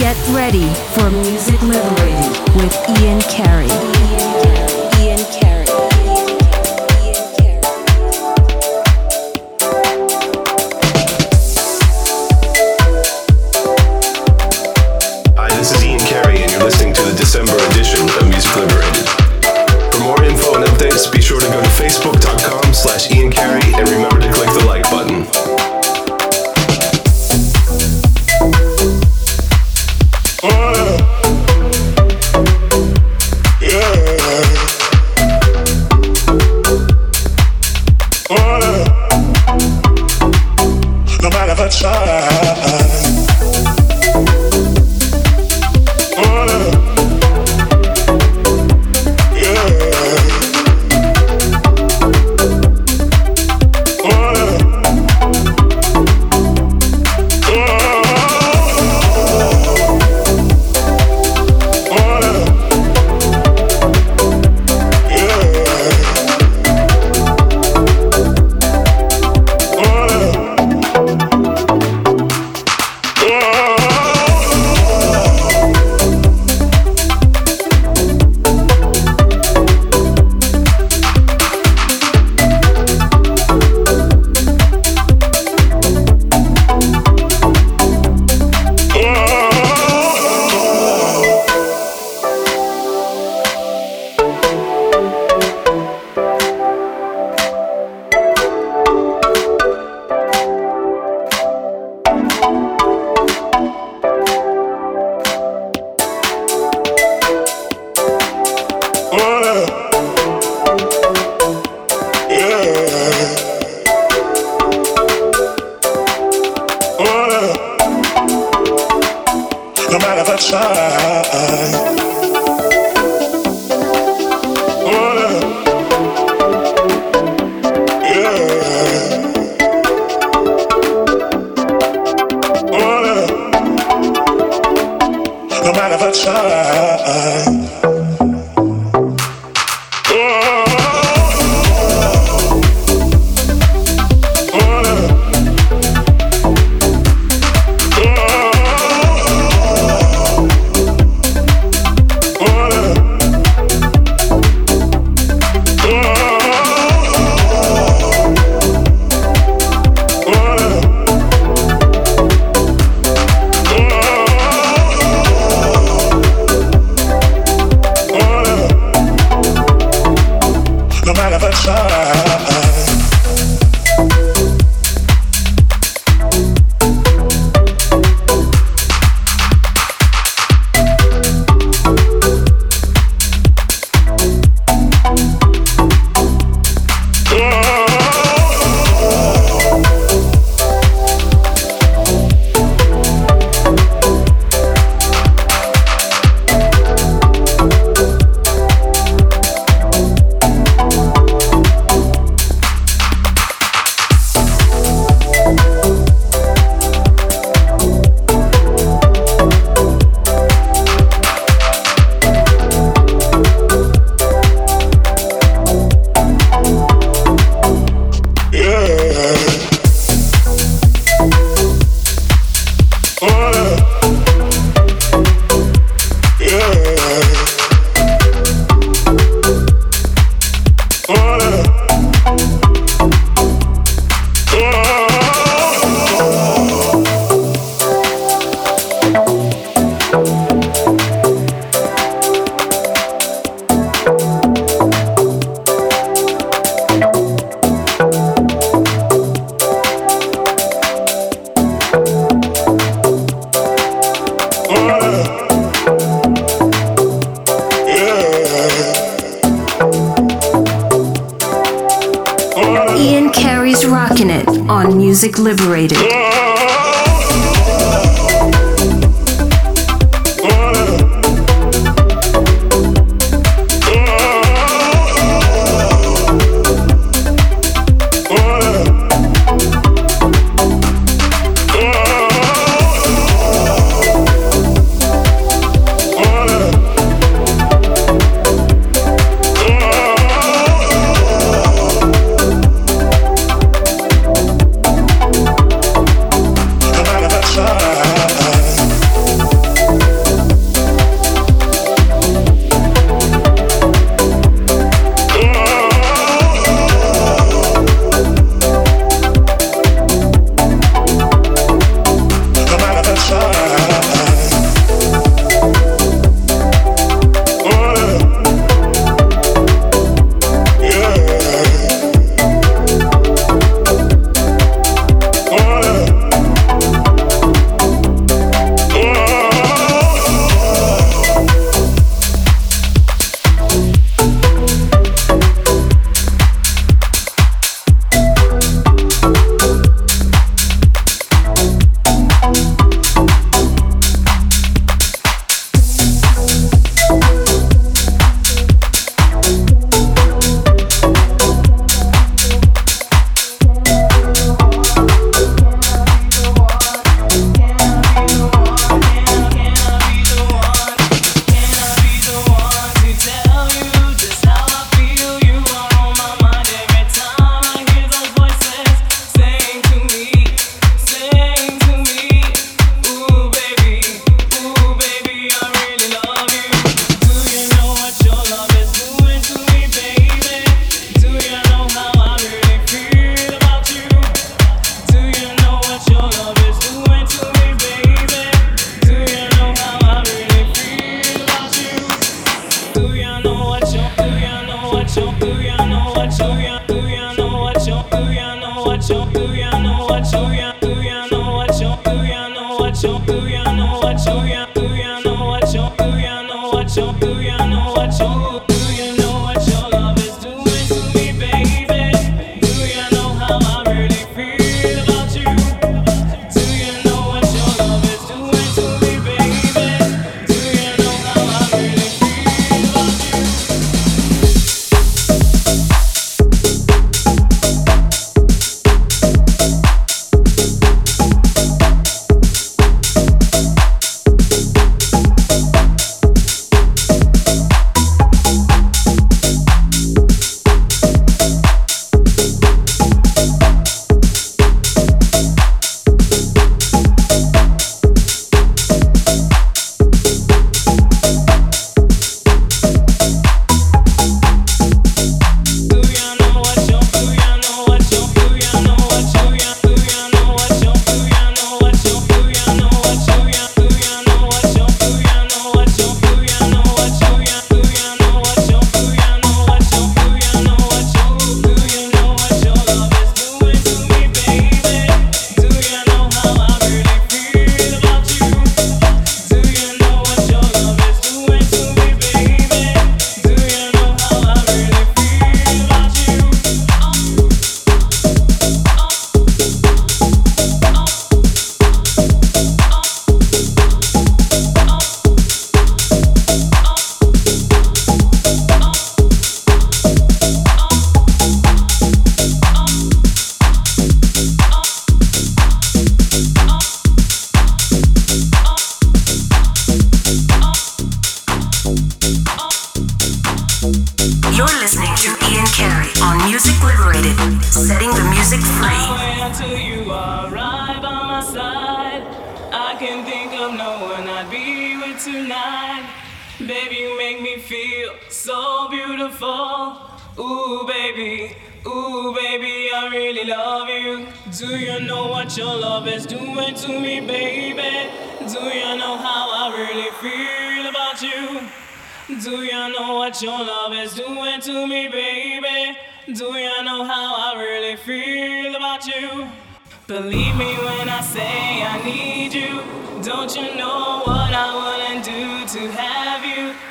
Get ready for Muzik Liberated with Ian Carey.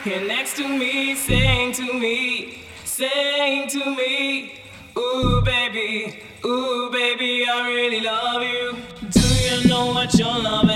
Here next to me, sing to me, sing to me. Ooh, baby, ooh, baby, I really love you. Do you know what you're loving?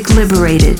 Muzik Liberated.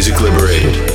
Muzik Liberate.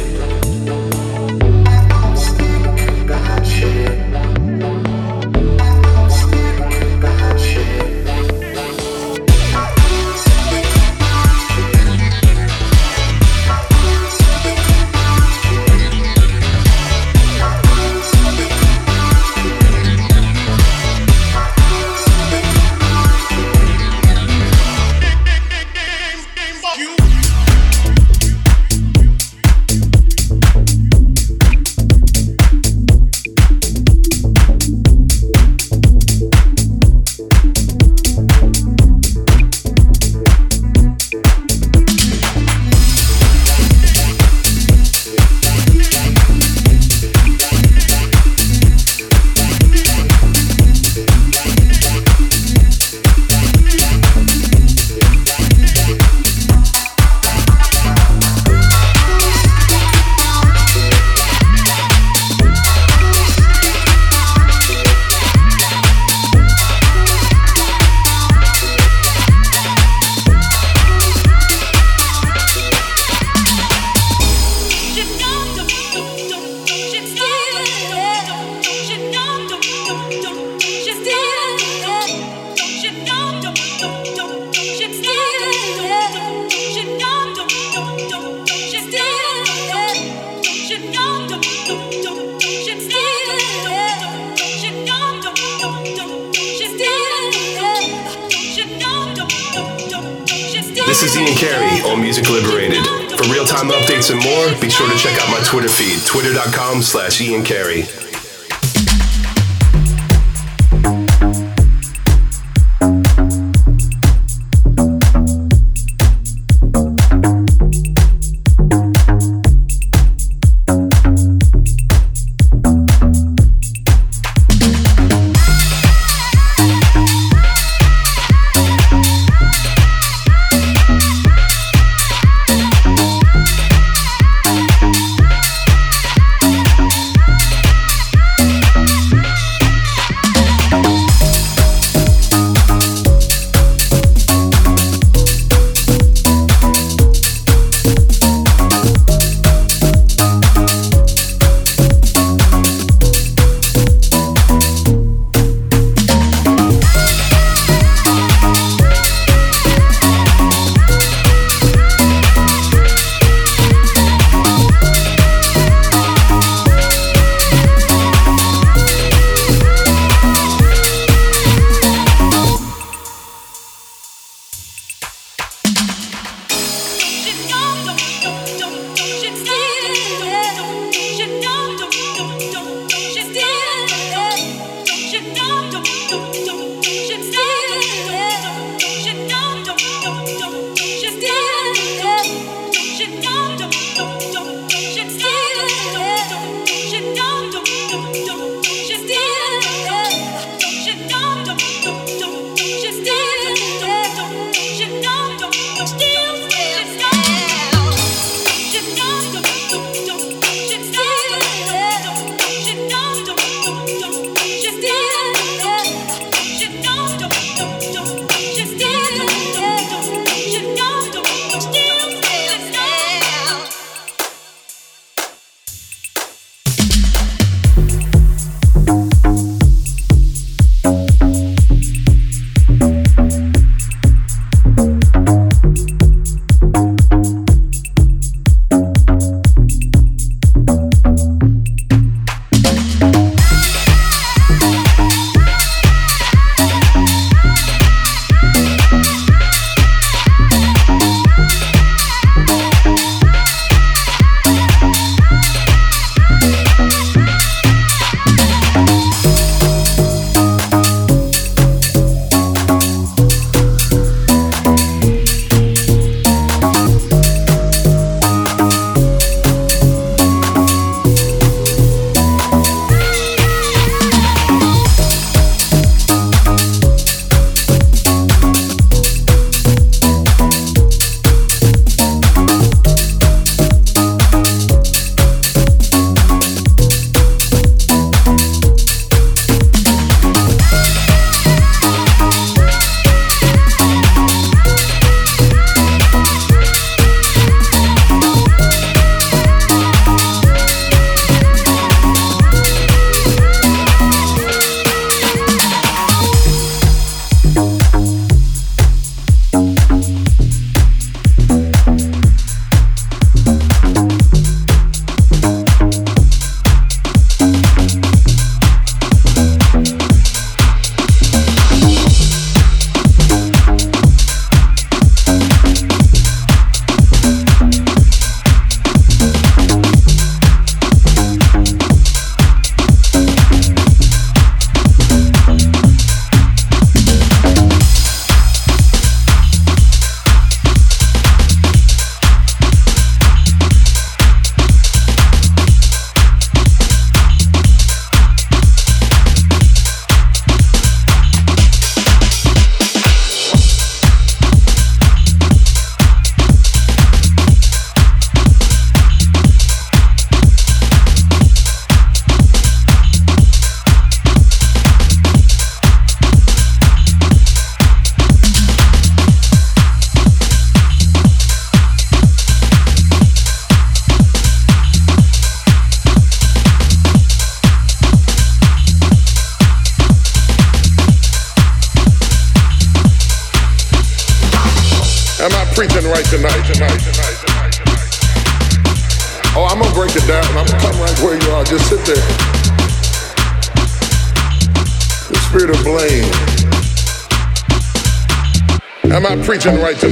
right.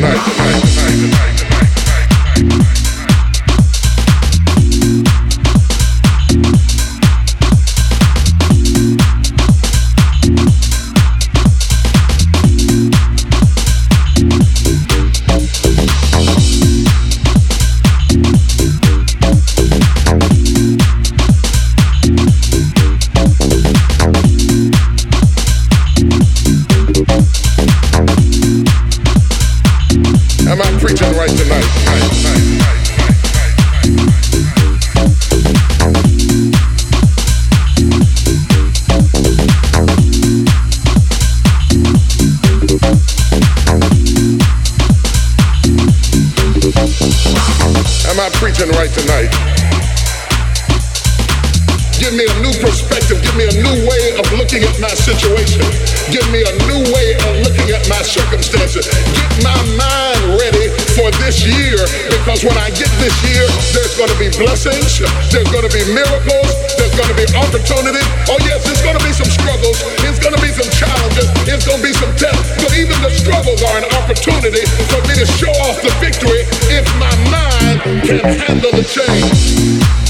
get my mind ready for this year because when I get this year, there's going to be blessings, there's going to be miracles, there's going to be opportunity. Oh yes, there's going to be some struggles, it's going to be some challenges, it's going to be some tests, but even the struggles are an opportunity for me to show off the victory if my mind can handle the change.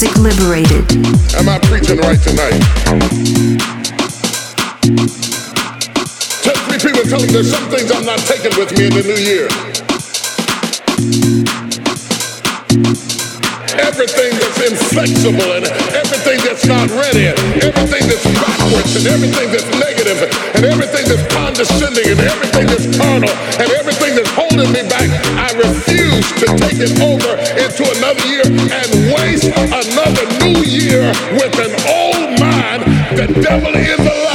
Muzik Liberated. Am I preaching right tonight? Tell me, people, tell me there's some things I'm not taking with me in the new year. Everything that's inflexible and everything that's not ready, and everything that's backwards and everything that's negative and everything that's condescending and everything that's carnal and everything that's holding me back, I refuse to take it over into another with an old mind, the devil is alive.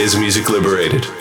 Is Muzik Liberated.